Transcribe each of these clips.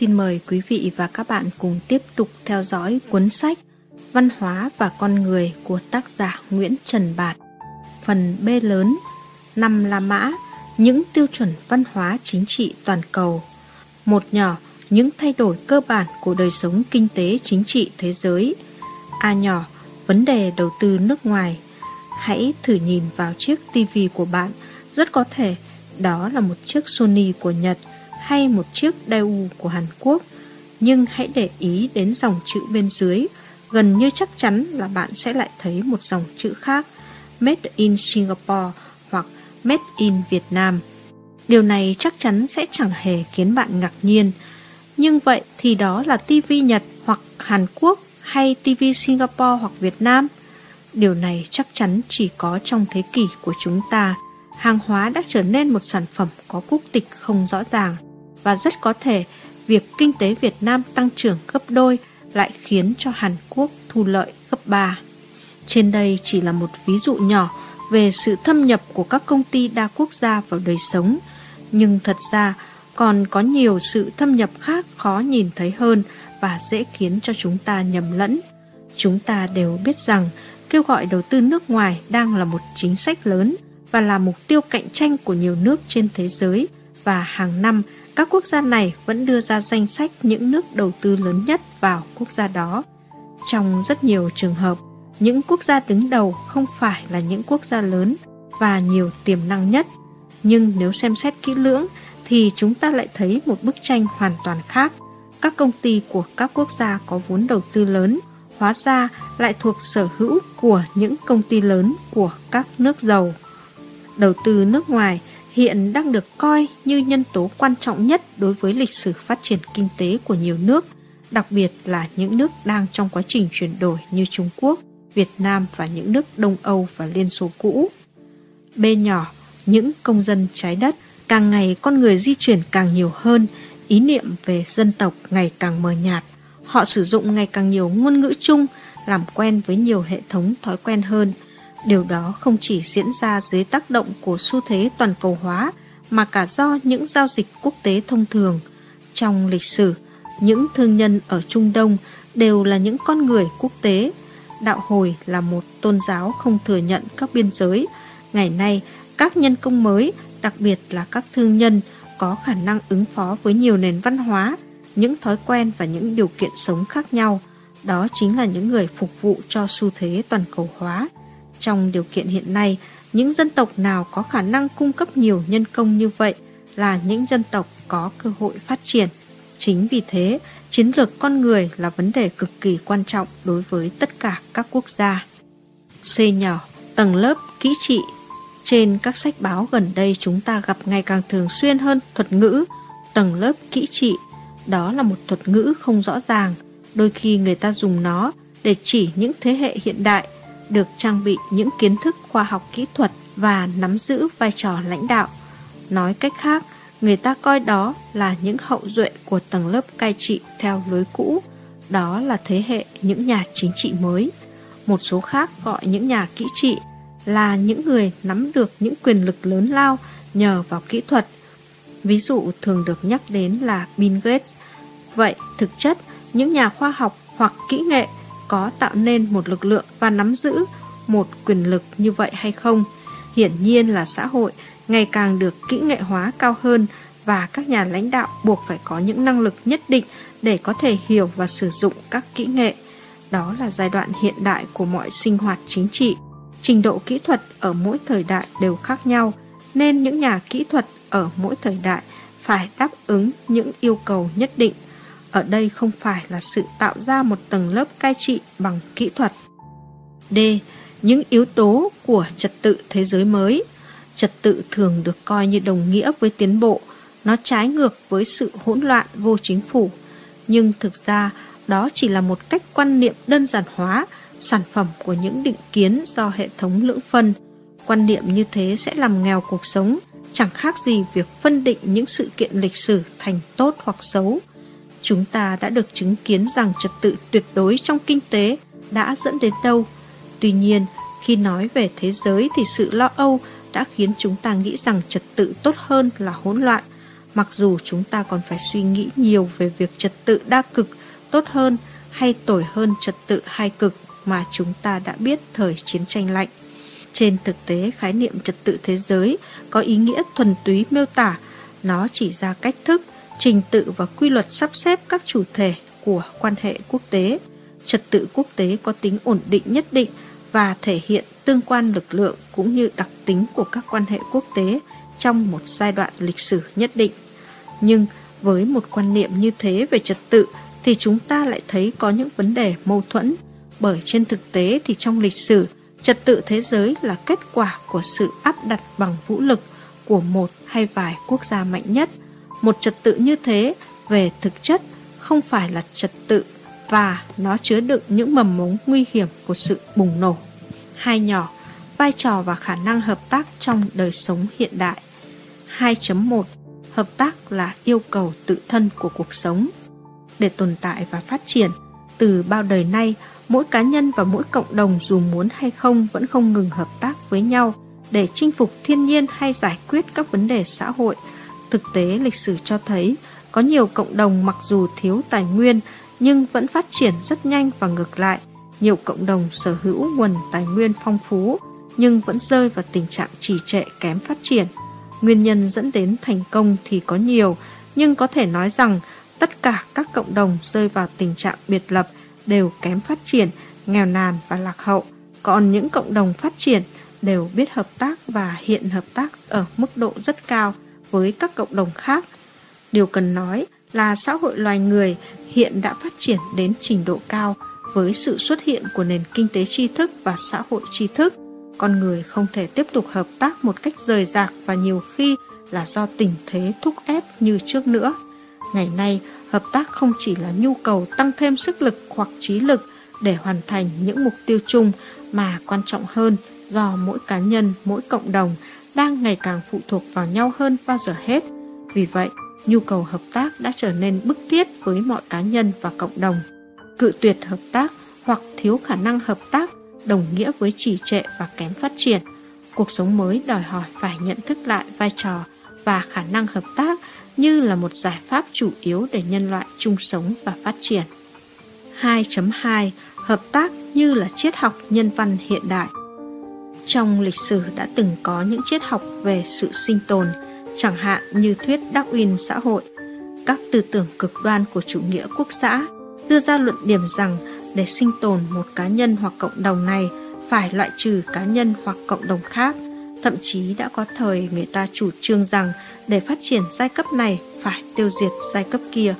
Xin mời quý vị và các bạn cùng tiếp tục theo dõi cuốn sách Văn hóa và con người của tác giả Nguyễn Trần Bạt. Phần B lớn, năm La Mã, những tiêu chuẩn văn hóa chính trị toàn cầu. Một nhỏ, những thay đổi cơ bản của đời sống kinh tế chính trị thế giới. A nhỏ, vấn đề đầu tư nước ngoài. Hãy thử nhìn vào chiếc tivi của bạn, rất có thể đó là một chiếc Sony của Nhật hay một chiếc Daewoo của Hàn Quốc. Nhưng hãy để ý đến dòng chữ bên dưới, gần như chắc chắn là bạn sẽ lại thấy một dòng chữ khác, Made in Singapore hoặc Made in Việt Nam. Điều này chắc chắn sẽ chẳng hề khiến bạn ngạc nhiên. Nhưng vậy thì đó là TV Nhật hoặc Hàn Quốc hay TV Singapore hoặc Việt Nam? Điều này chắc chắn chỉ có trong thế kỷ của chúng ta. Hàng hóa đã trở nên một sản phẩm có quốc tịch không rõ ràng và rất có thể việc kinh tế Việt Nam tăng trưởng gấp đôi lại khiến cho Hàn Quốc thu lợi gấp 3. Trên đây chỉ là một ví dụ nhỏ về sự thâm nhập của các công ty đa quốc gia vào đời sống, nhưng thật ra còn có nhiều sự thâm nhập khác khó nhìn thấy hơn và dễ khiến cho chúng ta nhầm lẫn. Chúng ta đều biết rằng kêu gọi đầu tư nước ngoài đang là một chính sách lớn và là mục tiêu cạnh tranh của nhiều nước trên thế giới và hàng năm các quốc gia này vẫn đưa ra danh sách những nước đầu tư lớn nhất vào quốc gia đó. Trong rất nhiều trường hợp, những quốc gia đứng đầu không phải là những quốc gia lớn và nhiều tiềm năng nhất. Nhưng nếu xem xét kỹ lưỡng thì chúng ta lại thấy một bức tranh hoàn toàn khác. Các công ty của các quốc gia có vốn đầu tư lớn hóa ra lại thuộc sở hữu của những công ty lớn của các nước giàu. Đầu tư nước ngoài hiện đang được coi như nhân tố quan trọng nhất đối với lịch sử phát triển kinh tế của nhiều nước, đặc biệt là những nước đang trong quá trình chuyển đổi như Trung Quốc, Việt Nam và những nước Đông Âu và Liên Xô cũ. B nhỏ, những công dân trái đất, càng ngày con người di chuyển càng nhiều hơn, ý niệm về dân tộc ngày càng mờ nhạt. Họ sử dụng ngày càng nhiều ngôn ngữ chung, làm quen với nhiều hệ thống thói quen hơn – Điều đó không chỉ diễn ra dưới tác động của xu thế toàn cầu hóa mà cả do những giao dịch quốc tế thông thường. Trong lịch sử, những thương nhân ở Trung Đông đều là những con người quốc tế. Đạo hồi là một tôn giáo không thừa nhận các biên giới. Ngày nay, các nhân công mới, đặc biệt là các thương nhân, có khả năng ứng phó với nhiều nền văn hóa, những thói quen và những điều kiện sống khác nhau. Đó chính là những người phục vụ cho xu thế toàn cầu hóa. Trong điều kiện hiện nay, những dân tộc nào có khả năng cung cấp nhiều nhân công như vậy là những dân tộc có cơ hội phát triển. Chính vì thế, chiến lược con người là vấn đề cực kỳ quan trọng đối với tất cả các quốc gia. C nhỏ, tầng lớp kỹ trị. Trên các sách báo gần đây chúng ta gặp ngày càng thường xuyên hơn thuật ngữ tầng lớp kỹ trị. Đó là một thuật ngữ không rõ ràng. Đôi khi người ta dùng nó để chỉ những thế hệ hiện đại được trang bị những kiến thức khoa học kỹ thuật và nắm giữ vai trò lãnh đạo. Nói cách khác, người ta coi đó là những hậu duệ của tầng lớp cai trị theo lối cũ, đó là thế hệ những nhà chính trị mới. Một số khác gọi những nhà kỹ trị là những người nắm được những quyền lực lớn lao nhờ vào kỹ thuật. Ví dụ thường được nhắc đến là Bill Gates. Vậy thực chất, những nhà khoa học hoặc kỹ nghệ có tạo nên một lực lượng và nắm giữ một quyền lực như vậy hay không. Hiển nhiên là xã hội ngày càng được kỹ nghệ hóa cao hơn và các nhà lãnh đạo buộc phải có những năng lực nhất định để có thể hiểu và sử dụng các kỹ nghệ. Đó là giai đoạn hiện đại của mọi sinh hoạt chính trị. Trình độ kỹ thuật ở mỗi thời đại đều khác nhau, nên những nhà kỹ thuật ở mỗi thời đại phải đáp ứng những yêu cầu nhất định ở đây không phải là sự tạo ra một tầng lớp cai trị bằng kỹ thuật. D. Những yếu tố của trật tự thế giới mới. Trật tự thường được coi như đồng nghĩa với tiến bộ, nó trái ngược với sự hỗn loạn vô chính phủ. Nhưng thực ra, đó chỉ là một cách quan niệm đơn giản hóa, sản phẩm của những định kiến do hệ thống lưỡng phân. Quan niệm như thế sẽ làm nghèo cuộc sống, chẳng khác gì việc phân định những sự kiện lịch sử thành tốt hoặc xấu. Chúng ta đã được chứng kiến rằng trật tự tuyệt đối trong kinh tế đã dẫn đến đâu. Tuy nhiên, khi nói về thế giới thì sự lo âu đã khiến chúng ta nghĩ rằng trật tự tốt hơn là hỗn loạn. mặc dù chúng ta còn phải suy nghĩ nhiều về việc trật tự đa cực tốt hơn hay tồi hơn trật tự hai cực mà chúng ta đã biết thời chiến tranh lạnh. Trên thực tế, khái niệm trật tự thế giới có ý nghĩa thuần túy miêu tả, nó chỉ ra cách thức, trình tự và quy luật sắp xếp các chủ thể của quan hệ quốc tế. Trật tự quốc tế có tính ổn định nhất định và thể hiện tương quan lực lượng cũng như đặc tính của các quan hệ quốc tế trong một giai đoạn lịch sử nhất định. Nhưng với một quan niệm như thế về trật tự thì chúng ta lại thấy có những vấn đề mâu thuẫn, bởi trên thực tế thì trong lịch sử, trật tự thế giới là kết quả của sự áp đặt bằng vũ lực của một hay vài quốc gia mạnh nhất một trật tự như thế về thực chất không phải là trật tự và nó chứa đựng những mầm mống nguy hiểm của sự bùng nổ hai nhỏ vai trò và khả năng hợp tác trong đời sống hiện đại 2.1 Hợp tác là yêu cầu tự thân của cuộc sống. Để tồn tại và phát triển, từ bao đời nay, mỗi cá nhân và mỗi cộng đồng dù muốn hay không vẫn không ngừng hợp tác với nhau để chinh phục thiên nhiên hay giải quyết các vấn đề xã hội. Thực tế lịch sử cho thấy có nhiều cộng đồng mặc dù thiếu tài nguyên nhưng vẫn phát triển rất nhanh và ngược lại. Nhiều cộng đồng sở hữu nguồn tài nguyên phong phú nhưng vẫn rơi vào tình trạng trì trệ kém phát triển. Nguyên nhân dẫn đến thành công thì có nhiều, nhưng có thể nói rằng tất cả các cộng đồng rơi vào tình trạng biệt lập đều kém phát triển, nghèo nàn và lạc hậu. Còn những cộng đồng phát triển đều biết hợp tác và hiện hợp tác ở mức độ rất cao với các cộng đồng khác. Điều cần nói là xã hội loài người hiện đã phát triển đến trình độ cao với sự xuất hiện của nền kinh tế tri thức và xã hội tri thức con người không thể tiếp tục hợp tác một cách rời rạc và nhiều khi là do tình thế thúc ép như trước nữa. Ngày nay, hợp tác không chỉ là nhu cầu tăng thêm sức lực hoặc trí lực để hoàn thành những mục tiêu chung mà quan trọng hơn do mỗi cá nhân, mỗi cộng đồng đang ngày càng phụ thuộc vào nhau hơn bao giờ hết. Vì vậy, nhu cầu hợp tác đã trở nên bức thiết với mọi cá nhân và cộng đồng. Cự tuyệt hợp tác hoặc thiếu khả năng hợp tác đồng nghĩa với trì trệ và kém phát triển. Cuộc sống mới đòi hỏi phải nhận thức lại vai trò và khả năng hợp tác như là một giải pháp chủ yếu để nhân loại chung sống và phát triển. 2.2 Hợp tác như là triết học nhân văn hiện đại trong lịch sử đã từng có những triết học về sự sinh tồn, chẳng hạn như thuyết Darwin xã hội. Các tư tưởng cực đoan của chủ nghĩa quốc xã đưa ra luận điểm rằng để sinh tồn một cá nhân hoặc cộng đồng này phải loại trừ cá nhân hoặc cộng đồng khác thậm chí đã có thời người ta chủ trương rằng để phát triển giai cấp này phải tiêu diệt giai cấp kia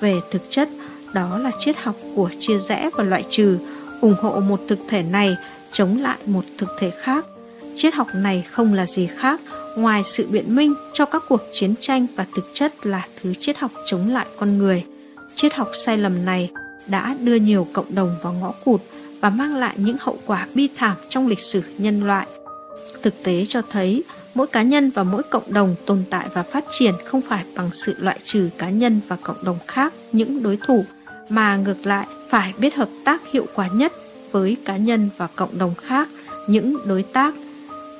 về thực chất đó là triết học của chia rẽ và loại trừ ủng hộ một thực thể này chống lại một thực thể khác triết học này không là gì khác ngoài sự biện minh cho các cuộc chiến tranh và thực chất là thứ triết học chống lại con người triết học sai lầm này đã đưa nhiều cộng đồng vào ngõ cụt và mang lại những hậu quả bi thảm trong lịch sử nhân loại. Thực tế cho thấy, mỗi cá nhân và mỗi cộng đồng tồn tại và phát triển không phải bằng sự loại trừ cá nhân và cộng đồng khác những đối thủ, mà ngược lại phải biết hợp tác hiệu quả nhất với cá nhân và cộng đồng khác những đối tác.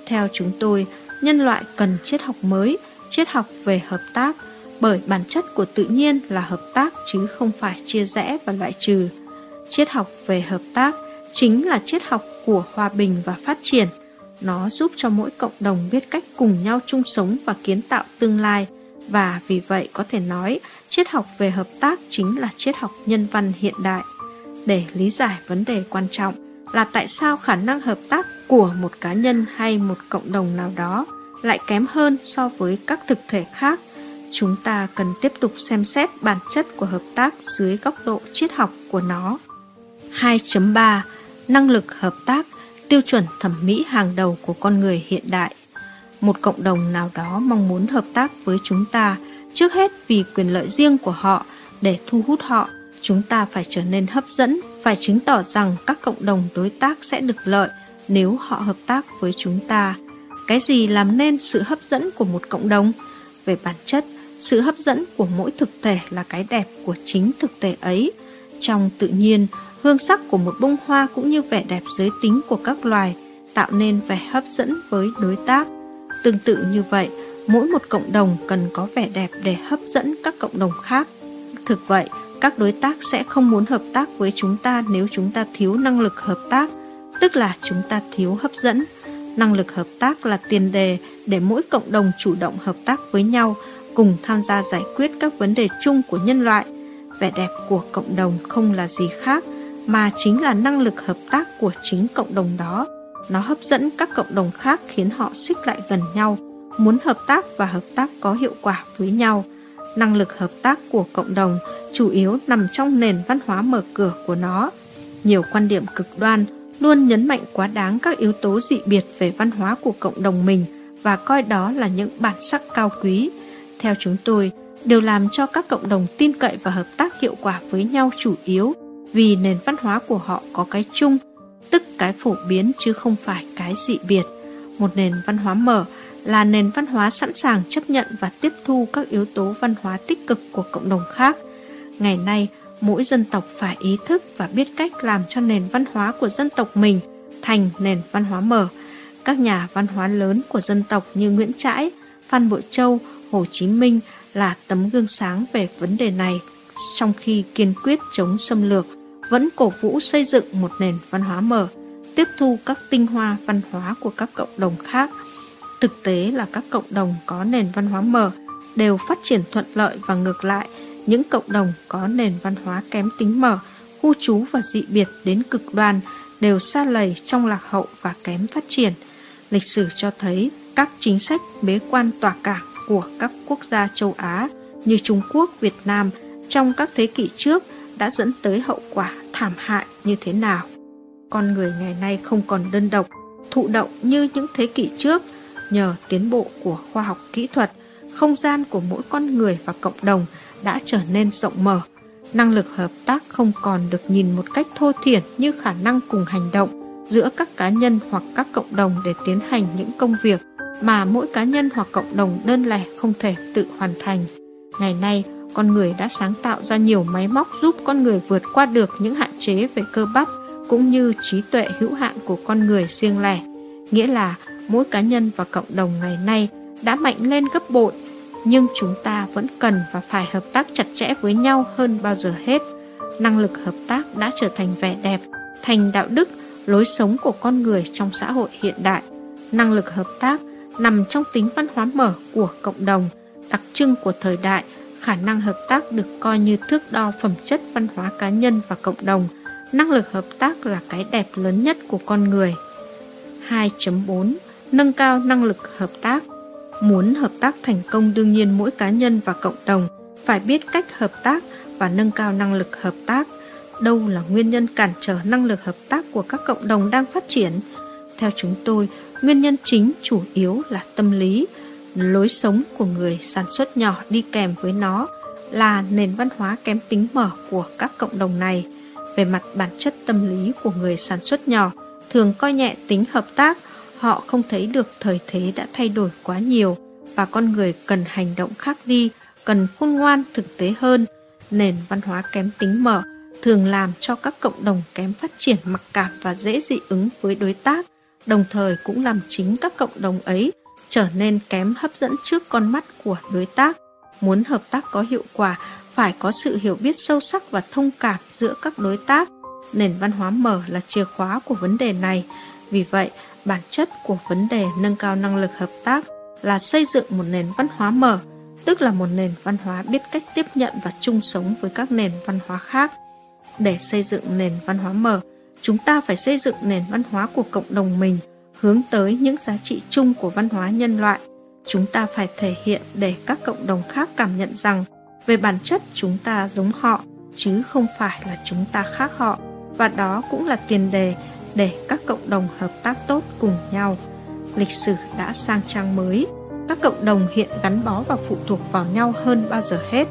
Theo chúng tôi, nhân loại cần triết học mới, triết học về hợp tác bởi bản chất của tự nhiên là hợp tác chứ không phải chia rẽ và loại trừ. Triết học về hợp tác chính là triết học của hòa bình và phát triển. Nó giúp cho mỗi cộng đồng biết cách cùng nhau chung sống và kiến tạo tương lai và vì vậy có thể nói triết học về hợp tác chính là triết học nhân văn hiện đại. Để lý giải vấn đề quan trọng là tại sao khả năng hợp tác của một cá nhân hay một cộng đồng nào đó lại kém hơn so với các thực thể khác chúng ta cần tiếp tục xem xét bản chất của hợp tác dưới góc độ triết học của nó. 2.3 Năng lực hợp tác, tiêu chuẩn thẩm mỹ hàng đầu của con người hiện đại. Một cộng đồng nào đó mong muốn hợp tác với chúng ta, trước hết vì quyền lợi riêng của họ, để thu hút họ, chúng ta phải trở nên hấp dẫn, phải chứng tỏ rằng các cộng đồng đối tác sẽ được lợi nếu họ hợp tác với chúng ta. Cái gì làm nên sự hấp dẫn của một cộng đồng? Về bản chất, sự hấp dẫn của mỗi thực thể là cái đẹp của chính thực thể ấy trong tự nhiên hương sắc của một bông hoa cũng như vẻ đẹp giới tính của các loài tạo nên vẻ hấp dẫn với đối tác tương tự như vậy mỗi một cộng đồng cần có vẻ đẹp để hấp dẫn các cộng đồng khác. Thực vậy, các đối tác sẽ không muốn hợp tác với chúng ta nếu chúng ta thiếu năng lực hợp tác, tức là chúng ta thiếu hấp dẫn. Năng lực hợp tác là tiền đề để mỗi cộng đồng chủ động hợp tác với nhau, cùng tham gia giải quyết các vấn đề chung của nhân loại. Vẻ đẹp của cộng đồng không là gì khác mà chính là năng lực hợp tác của chính cộng đồng đó. Nó hấp dẫn các cộng đồng khác khiến họ xích lại gần nhau, muốn hợp tác và hợp tác có hiệu quả với nhau. Năng lực hợp tác của cộng đồng chủ yếu nằm trong nền văn hóa mở cửa của nó. Nhiều quan điểm cực đoan luôn nhấn mạnh quá đáng các yếu tố dị biệt về văn hóa của cộng đồng mình và coi đó là những bản sắc cao quý. Theo chúng tôi, đều làm cho các cộng đồng tin cậy và hợp tác hiệu quả với nhau chủ yếu vì nền văn hóa của họ có cái chung, tức cái phổ biến chứ không phải cái dị biệt. Một nền văn hóa mở là nền văn hóa sẵn sàng chấp nhận và tiếp thu các yếu tố văn hóa tích cực của cộng đồng khác. Ngày nay, mỗi dân tộc phải ý thức và biết cách làm cho nền văn hóa của dân tộc mình thành nền văn hóa mở. Các nhà văn hóa lớn của dân tộc như Nguyễn Trãi, Phan Bội Châu, Hồ Chí Minh là tấm gương sáng về vấn đề này, trong khi kiên quyết chống xâm lược, vẫn cổ vũ xây dựng một nền văn hóa mở, tiếp thu các tinh hoa văn hóa của các cộng đồng khác. Thực tế là các cộng đồng có nền văn hóa mở đều phát triển thuận lợi và ngược lại, những cộng đồng có nền văn hóa kém tính mở, khu trú và dị biệt đến cực đoan đều xa lầy trong lạc hậu và kém phát triển. Lịch sử cho thấy các chính sách bế quan tỏa cảng của các quốc gia châu Á như Trung Quốc, Việt Nam trong các thế kỷ trước đã dẫn tới hậu quả thảm hại như thế nào. Con người ngày nay không còn đơn độc, thụ động như những thế kỷ trước nhờ tiến bộ của khoa học kỹ thuật, không gian của mỗi con người và cộng đồng đã trở nên rộng mở. Năng lực hợp tác không còn được nhìn một cách thô thiển như khả năng cùng hành động giữa các cá nhân hoặc các cộng đồng để tiến hành những công việc mà mỗi cá nhân hoặc cộng đồng đơn lẻ không thể tự hoàn thành. Ngày nay, con người đã sáng tạo ra nhiều máy móc giúp con người vượt qua được những hạn chế về cơ bắp cũng như trí tuệ hữu hạn của con người riêng lẻ. Nghĩa là mỗi cá nhân và cộng đồng ngày nay đã mạnh lên gấp bội, nhưng chúng ta vẫn cần và phải hợp tác chặt chẽ với nhau hơn bao giờ hết. Năng lực hợp tác đã trở thành vẻ đẹp, thành đạo đức, lối sống của con người trong xã hội hiện đại. Năng lực hợp tác nằm trong tính văn hóa mở của cộng đồng, đặc trưng của thời đại, khả năng hợp tác được coi như thước đo phẩm chất văn hóa cá nhân và cộng đồng. Năng lực hợp tác là cái đẹp lớn nhất của con người. 2.4 Nâng cao năng lực hợp tác Muốn hợp tác thành công đương nhiên mỗi cá nhân và cộng đồng phải biết cách hợp tác và nâng cao năng lực hợp tác. Đâu là nguyên nhân cản trở năng lực hợp tác của các cộng đồng đang phát triển? Theo chúng tôi, Nguyên nhân chính chủ yếu là tâm lý, lối sống của người sản xuất nhỏ đi kèm với nó là nền văn hóa kém tính mở của các cộng đồng này. Về mặt bản chất tâm lý của người sản xuất nhỏ thường coi nhẹ tính hợp tác, họ không thấy được thời thế đã thay đổi quá nhiều và con người cần hành động khác đi, cần khôn ngoan thực tế hơn. Nền văn hóa kém tính mở thường làm cho các cộng đồng kém phát triển mặc cảm và dễ dị ứng với đối tác đồng thời cũng làm chính các cộng đồng ấy trở nên kém hấp dẫn trước con mắt của đối tác. Muốn hợp tác có hiệu quả, phải có sự hiểu biết sâu sắc và thông cảm giữa các đối tác. Nền văn hóa mở là chìa khóa của vấn đề này. Vì vậy, bản chất của vấn đề nâng cao năng lực hợp tác là xây dựng một nền văn hóa mở, tức là một nền văn hóa biết cách tiếp nhận và chung sống với các nền văn hóa khác. Để xây dựng nền văn hóa mở, chúng ta phải xây dựng nền văn hóa của cộng đồng mình hướng tới những giá trị chung của văn hóa nhân loại chúng ta phải thể hiện để các cộng đồng khác cảm nhận rằng về bản chất chúng ta giống họ chứ không phải là chúng ta khác họ và đó cũng là tiền đề để các cộng đồng hợp tác tốt cùng nhau. Lịch sử đã sang trang mới. Các cộng đồng hiện gắn bó và phụ thuộc vào nhau hơn bao giờ hết.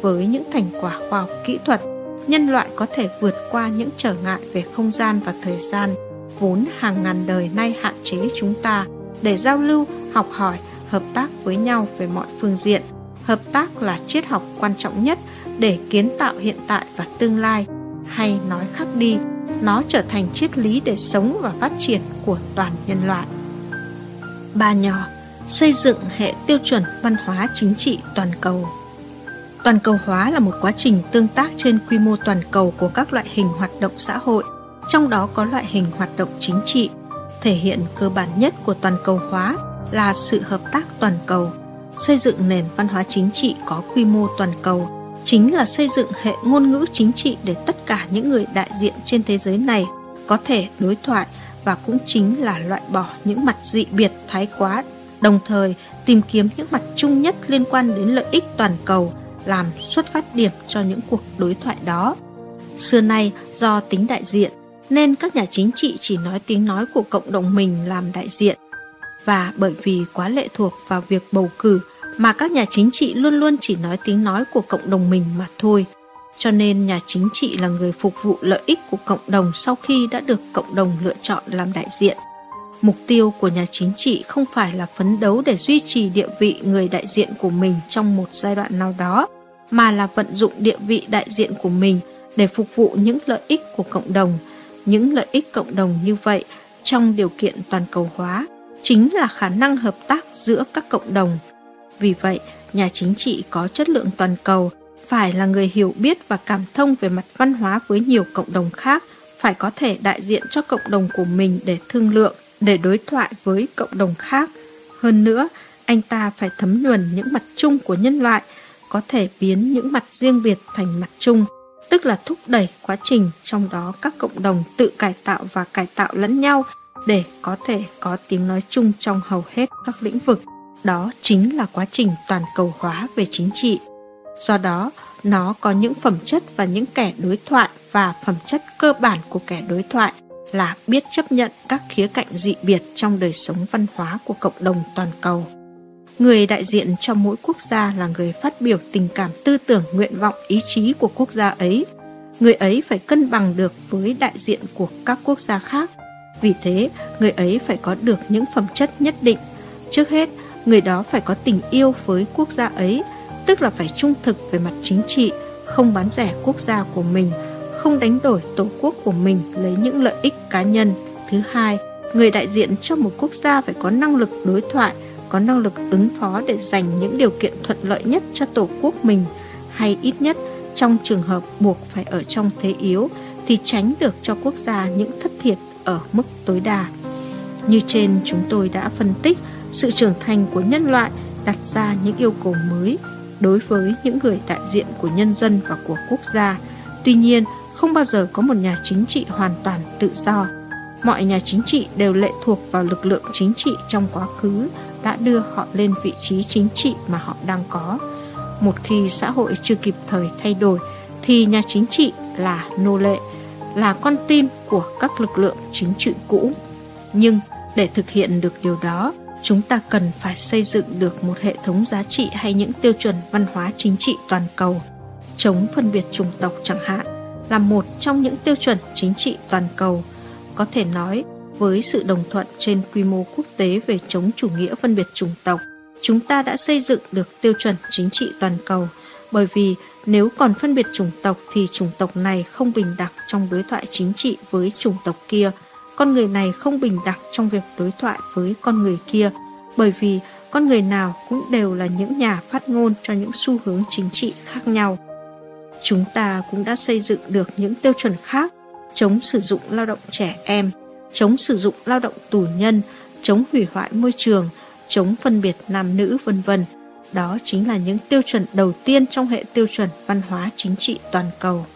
Với những thành quả khoa học kỹ thuật nhân loại có thể vượt qua những trở ngại về không gian và thời gian vốn hàng ngàn đời nay hạn chế chúng ta để giao lưu, học hỏi, hợp tác với nhau về mọi phương diện. Hợp tác là triết học quan trọng nhất để kiến tạo hiện tại và tương lai, hay nói khác đi, nó trở thành triết lý để sống và phát triển của toàn nhân loại. Ba nhỏ, xây dựng hệ tiêu chuẩn văn hóa chính trị toàn cầu. Toàn cầu hóa là một quá trình tương tác trên quy mô toàn cầu của các loại hình hoạt động xã hội, trong đó có loại hình hoạt động chính trị. Thể hiện cơ bản nhất của toàn cầu hóa là sự hợp tác toàn cầu, xây dựng nền văn hóa chính trị có quy mô toàn cầu, chính là xây dựng hệ ngôn ngữ chính trị để tất cả những người đại diện trên thế giới này có thể đối thoại và cũng chính là loại bỏ những mặt dị biệt thái quá, đồng thời tìm kiếm những mặt chung nhất liên quan đến lợi ích toàn cầu làm xuất phát điểm cho những cuộc đối thoại đó. Xưa nay do tính đại diện nên các nhà chính trị chỉ nói tiếng nói của cộng đồng mình làm đại diện và bởi vì quá lệ thuộc vào việc bầu cử mà các nhà chính trị luôn luôn chỉ nói tiếng nói của cộng đồng mình mà thôi. Cho nên nhà chính trị là người phục vụ lợi ích của cộng đồng sau khi đã được cộng đồng lựa chọn làm đại diện. Mục tiêu của nhà chính trị không phải là phấn đấu để duy trì địa vị người đại diện của mình trong một giai đoạn nào đó, mà là vận dụng địa vị đại diện của mình để phục vụ những lợi ích của cộng đồng. Những lợi ích cộng đồng như vậy trong điều kiện toàn cầu hóa chính là khả năng hợp tác giữa các cộng đồng. Vì vậy, nhà chính trị có chất lượng toàn cầu phải là người hiểu biết và cảm thông về mặt văn hóa với nhiều cộng đồng khác, phải có thể đại diện cho cộng đồng của mình để thương lượng, để đối thoại với cộng đồng khác. Hơn nữa, anh ta phải thấm nhuần những mặt chung của nhân loại, có thể biến những mặt riêng biệt thành mặt chung, tức là thúc đẩy quá trình trong đó các cộng đồng tự cải tạo và cải tạo lẫn nhau để có thể có tiếng nói chung trong hầu hết các lĩnh vực. Đó chính là quá trình toàn cầu hóa về chính trị. Do đó, nó có những phẩm chất và những kẻ đối thoại và phẩm chất cơ bản của kẻ đối thoại là biết chấp nhận các khía cạnh dị biệt trong đời sống văn hóa của cộng đồng toàn cầu. Người đại diện cho mỗi quốc gia là người phát biểu tình cảm tư tưởng nguyện vọng ý chí của quốc gia ấy. Người ấy phải cân bằng được với đại diện của các quốc gia khác. Vì thế, người ấy phải có được những phẩm chất nhất định. Trước hết, người đó phải có tình yêu với quốc gia ấy tức là phải trung thực về mặt chính trị, không bán rẻ quốc gia của mình, không đánh đổi tổ quốc của mình lấy những lợi ích cá nhân. Thứ hai, người đại diện cho một quốc gia phải có năng lực đối thoại, có năng lực ứng phó để dành những điều kiện thuận lợi nhất cho tổ quốc mình, hay ít nhất trong trường hợp buộc phải ở trong thế yếu thì tránh được cho quốc gia những thất thiệt ở mức tối đa. Như trên chúng tôi đã phân tích, sự trưởng thành của nhân loại đặt ra những yêu cầu mới đối với những người đại diện của nhân dân và của quốc gia. Tuy nhiên, không bao giờ có một nhà chính trị hoàn toàn tự do. Mọi nhà chính trị đều lệ thuộc vào lực lượng chính trị trong quá khứ đã đưa họ lên vị trí chính trị mà họ đang có. Một khi xã hội chưa kịp thời thay đổi thì nhà chính trị là nô lệ, là con tin của các lực lượng chính trị cũ. Nhưng để thực hiện được điều đó, chúng ta cần phải xây dựng được một hệ thống giá trị hay những tiêu chuẩn văn hóa chính trị toàn cầu. Chống phân biệt chủng tộc chẳng hạn là một trong những tiêu chuẩn chính trị toàn cầu, có thể nói với sự đồng thuận trên quy mô quốc tế về chống chủ nghĩa phân biệt chủng tộc, chúng ta đã xây dựng được tiêu chuẩn chính trị toàn cầu. Bởi vì nếu còn phân biệt chủng tộc thì chủng tộc này không bình đẳng trong đối thoại chính trị với chủng tộc kia con người này không bình đẳng trong việc đối thoại với con người kia, bởi vì con người nào cũng đều là những nhà phát ngôn cho những xu hướng chính trị khác nhau. Chúng ta cũng đã xây dựng được những tiêu chuẩn khác, chống sử dụng lao động trẻ em, chống sử dụng lao động tù nhân, chống hủy hoại môi trường, chống phân biệt nam nữ, vân vân. Đó chính là những tiêu chuẩn đầu tiên trong hệ tiêu chuẩn văn hóa chính trị toàn cầu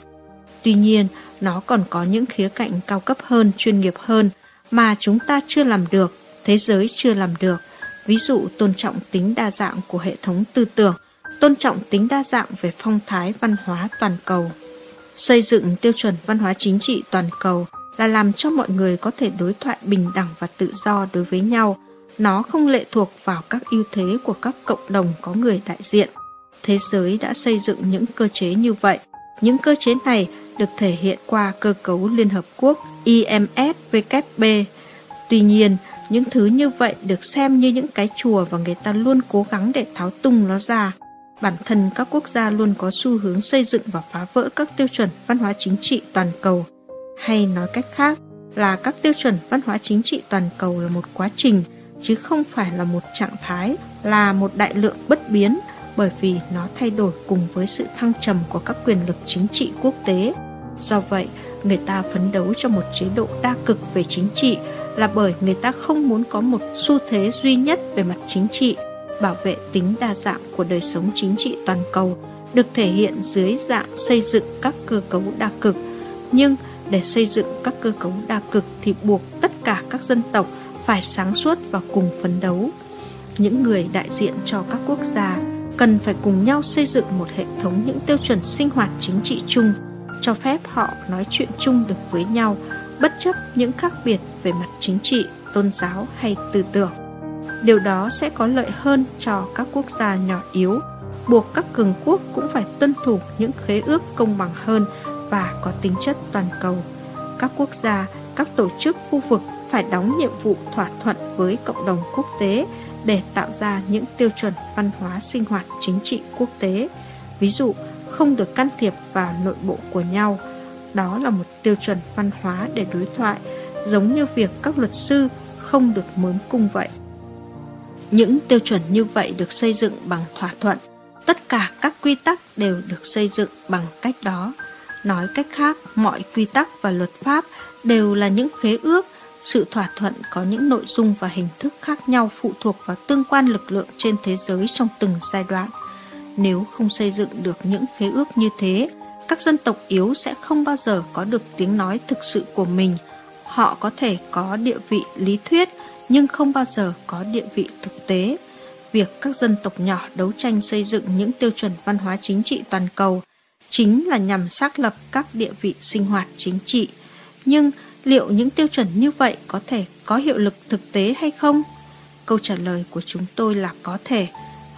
tuy nhiên, nó còn có những khía cạnh cao cấp hơn, chuyên nghiệp hơn mà chúng ta chưa làm được, thế giới chưa làm được. Ví dụ, tôn trọng tính đa dạng của hệ thống tư tưởng, tôn trọng tính đa dạng về phong thái văn hóa toàn cầu. Xây dựng tiêu chuẩn văn hóa chính trị toàn cầu là làm cho mọi người có thể đối thoại bình đẳng và tự do đối với nhau. Nó không lệ thuộc vào các ưu thế của các cộng đồng có người đại diện. Thế giới đã xây dựng những cơ chế như vậy. Những cơ chế này được thể hiện qua cơ cấu Liên Hợp Quốc IMF WB. Tuy nhiên, những thứ như vậy được xem như những cái chùa và người ta luôn cố gắng để tháo tung nó ra. Bản thân các quốc gia luôn có xu hướng xây dựng và phá vỡ các tiêu chuẩn văn hóa chính trị toàn cầu. Hay nói cách khác là các tiêu chuẩn văn hóa chính trị toàn cầu là một quá trình chứ không phải là một trạng thái, là một đại lượng bất biến bởi vì nó thay đổi cùng với sự thăng trầm của các quyền lực chính trị quốc tế. Do vậy, người ta phấn đấu cho một chế độ đa cực về chính trị là bởi người ta không muốn có một xu thế duy nhất về mặt chính trị, bảo vệ tính đa dạng của đời sống chính trị toàn cầu được thể hiện dưới dạng xây dựng các cơ cấu đa cực. Nhưng để xây dựng các cơ cấu đa cực thì buộc tất cả các dân tộc phải sáng suốt và cùng phấn đấu. Những người đại diện cho các quốc gia cần phải cùng nhau xây dựng một hệ thống những tiêu chuẩn sinh hoạt chính trị chung, cho phép họ nói chuyện chung được với nhau, bất chấp những khác biệt về mặt chính trị, tôn giáo hay tư tưởng. Điều đó sẽ có lợi hơn cho các quốc gia nhỏ yếu, buộc các cường quốc cũng phải tuân thủ những khế ước công bằng hơn và có tính chất toàn cầu. Các quốc gia, các tổ chức khu vực phải đóng nhiệm vụ thỏa thuận với cộng đồng quốc tế để tạo ra những tiêu chuẩn văn hóa sinh hoạt chính trị quốc tế. Ví dụ, không được can thiệp vào nội bộ của nhau. Đó là một tiêu chuẩn văn hóa để đối thoại, giống như việc các luật sư không được mớm cung vậy. Những tiêu chuẩn như vậy được xây dựng bằng thỏa thuận. Tất cả các quy tắc đều được xây dựng bằng cách đó. Nói cách khác, mọi quy tắc và luật pháp đều là những khế ước sự thỏa thuận có những nội dung và hình thức khác nhau phụ thuộc vào tương quan lực lượng trên thế giới trong từng giai đoạn. Nếu không xây dựng được những khế ước như thế, các dân tộc yếu sẽ không bao giờ có được tiếng nói thực sự của mình. Họ có thể có địa vị lý thuyết nhưng không bao giờ có địa vị thực tế. Việc các dân tộc nhỏ đấu tranh xây dựng những tiêu chuẩn văn hóa chính trị toàn cầu chính là nhằm xác lập các địa vị sinh hoạt chính trị. Nhưng liệu những tiêu chuẩn như vậy có thể có hiệu lực thực tế hay không? Câu trả lời của chúng tôi là có thể,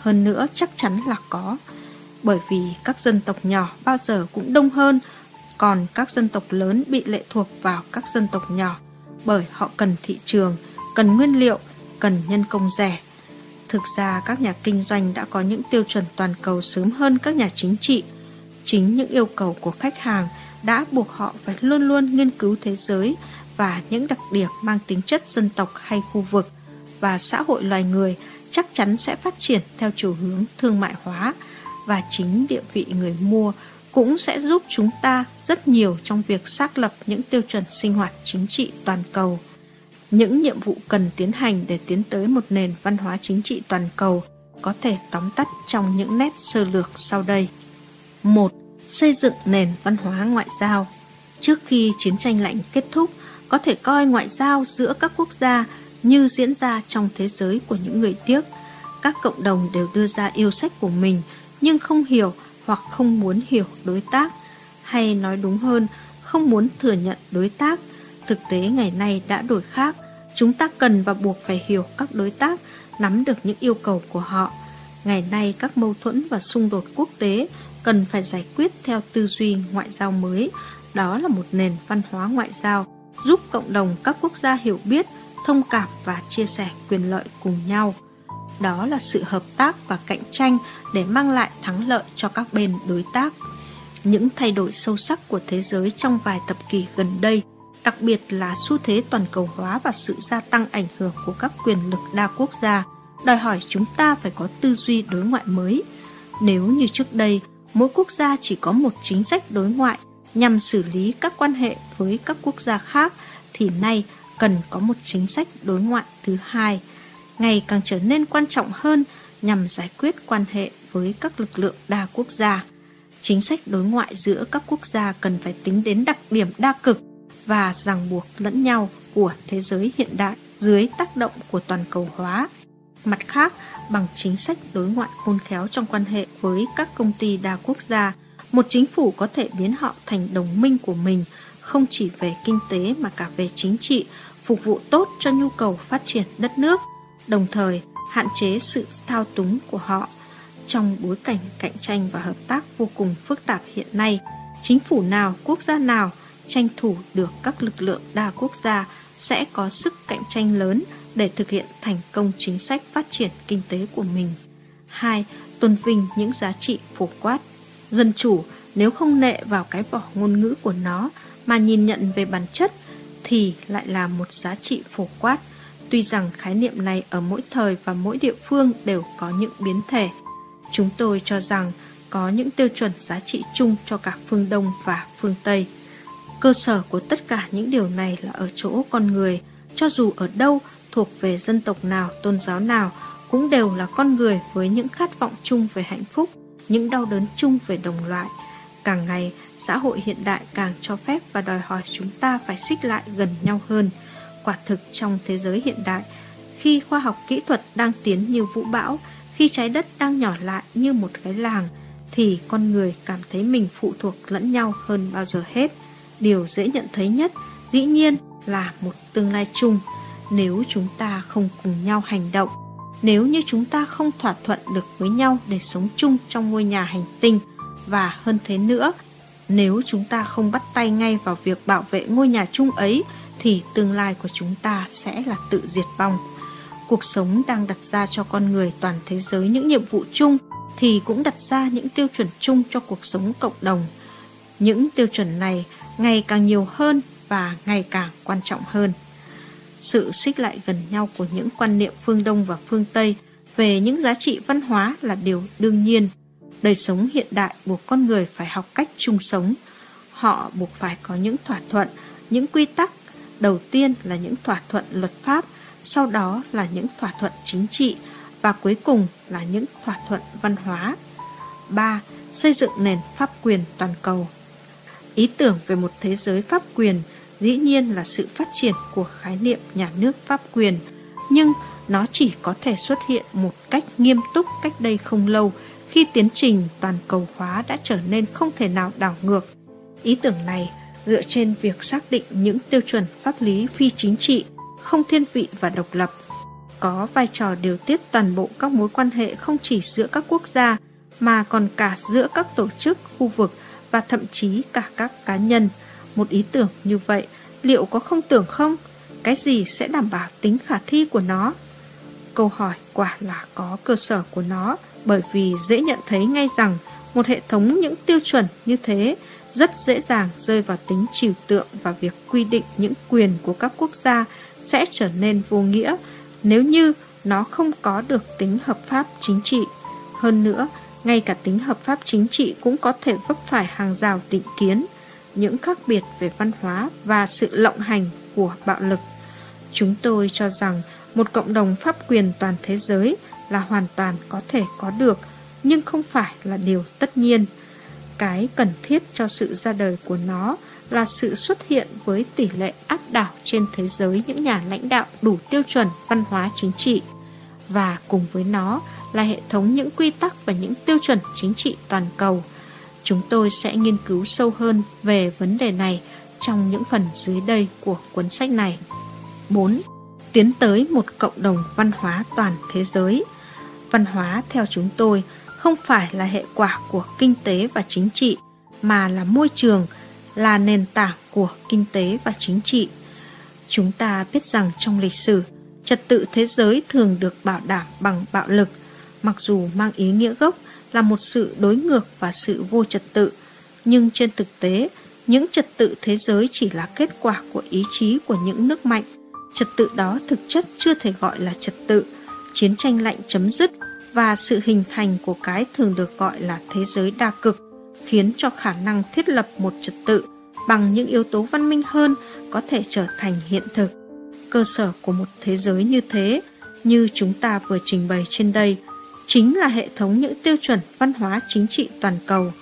hơn nữa chắc chắn là có. Bởi vì các dân tộc nhỏ bao giờ cũng đông hơn, còn các dân tộc lớn bị lệ thuộc vào các dân tộc nhỏ bởi họ cần thị trường, cần nguyên liệu, cần nhân công rẻ. Thực ra các nhà kinh doanh đã có những tiêu chuẩn toàn cầu sớm hơn các nhà chính trị. Chính những yêu cầu của khách hàng – đã buộc họ phải luôn luôn nghiên cứu thế giới và những đặc điểm mang tính chất dân tộc hay khu vực và xã hội loài người chắc chắn sẽ phát triển theo chiều hướng thương mại hóa và chính địa vị người mua cũng sẽ giúp chúng ta rất nhiều trong việc xác lập những tiêu chuẩn sinh hoạt chính trị toàn cầu. Những nhiệm vụ cần tiến hành để tiến tới một nền văn hóa chính trị toàn cầu có thể tóm tắt trong những nét sơ lược sau đây. 1 xây dựng nền văn hóa ngoại giao. Trước khi chiến tranh lạnh kết thúc, có thể coi ngoại giao giữa các quốc gia như diễn ra trong thế giới của những người điếc. Các cộng đồng đều đưa ra yêu sách của mình nhưng không hiểu hoặc không muốn hiểu đối tác, hay nói đúng hơn, không muốn thừa nhận đối tác. Thực tế ngày nay đã đổi khác, chúng ta cần và buộc phải hiểu các đối tác, nắm được những yêu cầu của họ. Ngày nay các mâu thuẫn và xung đột quốc tế cần phải giải quyết theo tư duy ngoại giao mới. Đó là một nền văn hóa ngoại giao giúp cộng đồng các quốc gia hiểu biết, thông cảm và chia sẻ quyền lợi cùng nhau. Đó là sự hợp tác và cạnh tranh để mang lại thắng lợi cho các bên đối tác. Những thay đổi sâu sắc của thế giới trong vài thập kỷ gần đây, đặc biệt là xu thế toàn cầu hóa và sự gia tăng ảnh hưởng của các quyền lực đa quốc gia, đòi hỏi chúng ta phải có tư duy đối ngoại mới. Nếu như trước đây, mỗi quốc gia chỉ có một chính sách đối ngoại nhằm xử lý các quan hệ với các quốc gia khác thì nay cần có một chính sách đối ngoại thứ hai ngày càng trở nên quan trọng hơn nhằm giải quyết quan hệ với các lực lượng đa quốc gia. Chính sách đối ngoại giữa các quốc gia cần phải tính đến đặc điểm đa cực và ràng buộc lẫn nhau của thế giới hiện đại dưới tác động của toàn cầu hóa. Mặt khác, bằng chính sách đối ngoại khôn khéo trong quan hệ với các công ty đa quốc gia, một chính phủ có thể biến họ thành đồng minh của mình, không chỉ về kinh tế mà cả về chính trị, phục vụ tốt cho nhu cầu phát triển đất nước, đồng thời hạn chế sự thao túng của họ. Trong bối cảnh cạnh tranh và hợp tác vô cùng phức tạp hiện nay, chính phủ nào, quốc gia nào tranh thủ được các lực lượng đa quốc gia sẽ có sức cạnh tranh lớn để thực hiện thành công chính sách phát triển kinh tế của mình. 2. Tôn vinh những giá trị phổ quát. Dân chủ nếu không nệ vào cái vỏ ngôn ngữ của nó mà nhìn nhận về bản chất thì lại là một giá trị phổ quát. Tuy rằng khái niệm này ở mỗi thời và mỗi địa phương đều có những biến thể, chúng tôi cho rằng có những tiêu chuẩn giá trị chung cho cả phương Đông và phương Tây. Cơ sở của tất cả những điều này là ở chỗ con người, cho dù ở đâu, thuộc về dân tộc nào, tôn giáo nào, cũng đều là con người với những khát vọng chung về hạnh phúc, những đau đớn chung về đồng loại. Càng ngày, xã hội hiện đại càng cho phép và đòi hỏi chúng ta phải xích lại gần nhau hơn. Quả thực trong thế giới hiện đại, khi khoa học kỹ thuật đang tiến như vũ bão, khi trái đất đang nhỏ lại như một cái làng, thì con người cảm thấy mình phụ thuộc lẫn nhau hơn bao giờ hết. Điều dễ nhận thấy nhất, dĩ nhiên là một tương lai chung. Nếu chúng ta không cùng nhau hành động, nếu như chúng ta không thỏa thuận được với nhau để sống chung trong ngôi nhà hành tinh, và hơn thế nữa, nếu chúng ta không bắt tay ngay vào việc bảo vệ ngôi nhà chung ấy, thì tương lai của chúng ta sẽ là tự diệt vong. Cuộc sống đang đặt ra cho con người toàn thế giới những nhiệm vụ chung thì cũng đặt ra những tiêu chuẩn chung cho cuộc sống cộng đồng. Những tiêu chuẩn này ngày càng nhiều hơn và ngày càng quan trọng hơn. Sự xích lại gần nhau của những quan niệm phương Đông và phương Tây về những giá trị văn hóa là điều đương nhiên. Đời sống hiện đại buộc con người phải học cách chung sống. Họ buộc phải có những thỏa thuận, những quy tắc. Đầu tiên là những thỏa thuận luật pháp, sau đó là những thỏa thuận chính trị, và cuối cùng là những thỏa thuận văn hóa. 3. Xây dựng nền pháp quyền toàn cầu. Ý tưởng về một thế giới pháp quyền dĩ nhiên là sự phát triển của khái niệm nhà nước pháp quyền, nhưng nó chỉ có thể xuất hiện một cách nghiêm túc cách đây không lâu khi tiến trình toàn cầu hóa đã trở nên không thể nào đảo ngược. Ý tưởng này dựa trên việc xác định những tiêu chuẩn pháp lý phi chính trị, không thiên vị và độc lập có vai trò điều tiết toàn bộ các mối quan hệ không chỉ giữa các quốc gia mà còn cả giữa các tổ chức, khu vực và thậm chí cả các cá nhân. Một ý tưởng như vậy, liệu có không tưởng không? Cái gì sẽ đảm bảo tính khả thi của nó? Câu hỏi quả là có cơ sở của nó bởi vì dễ nhận thấy ngay rằng một hệ thống những tiêu chuẩn như thế rất dễ dàng rơi vào tính trừu tượng và việc quy định những quyền của các quốc gia sẽ trở nên vô nghĩa nếu như nó không có được tính hợp pháp chính trị. Hơn nữa, ngay cả tính hợp pháp chính trị cũng có thể vấp phải hàng rào định kiến, những khác biệt về văn hóa và sự lộng hành của bạo lực. Chúng tôi cho rằng một cộng đồng pháp quyền toàn thế giới là hoàn toàn có thể có được, nhưng không phải là điều tất nhiên. Cái cần thiết cho sự ra đời của nó là sự xuất hiện với tỷ lệ áp đảo trên thế giới những nhà lãnh đạo đủ tiêu chuẩn văn hóa chính trị và cùng với nó là hệ thống những quy tắc và những tiêu chuẩn chính trị toàn cầu. Chúng tôi sẽ nghiên cứu sâu hơn về vấn đề này trong những phần dưới đây của cuốn sách này. 4. Tiến tới một cộng đồng văn hóa toàn thế giới. Văn hóa theo chúng tôi không phải là hệ quả của kinh tế và chính trị mà là môi trường, là nền tảng của kinh tế và chính trị. Chúng ta biết rằng trong lịch sử, trật tự thế giới thường được bảo đảm bằng bạo lực, mặc dù mang ý nghĩa gốc là một sự đối ngược và sự vô trật tự, nhưng trên thực tế, những trật tự thế giới chỉ là kết quả của ý chí của những nước mạnh. Trật tự đó thực chất chưa thể gọi là trật tự. Chiến tranh lạnh chấm dứt và sự hình thành của cái thường được gọi là thế giới đa cực khiến cho khả năng thiết lập một trật tự bằng những yếu tố văn minh hơn có thể trở thành hiện thực. Cơ sở của một thế giới như thế, như chúng ta vừa trình bày trên đây, chính là hệ thống những tiêu chuẩn văn hóa chính trị toàn cầu.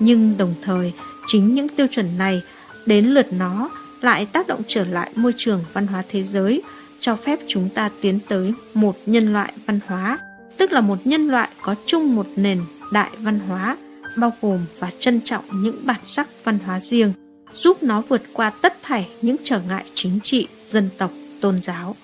Nhưng đồng thời, chính những tiêu chuẩn này đến lượt nó lại tác động trở lại môi trường văn hóa thế giới, cho phép chúng ta tiến tới một nhân loại văn hóa, tức là một nhân loại có chung một nền đại văn hóa bao gồm và trân trọng những bản sắc văn hóa riêng, giúp nó vượt qua tất thảy những trở ngại chính trị, dân tộc, tôn giáo.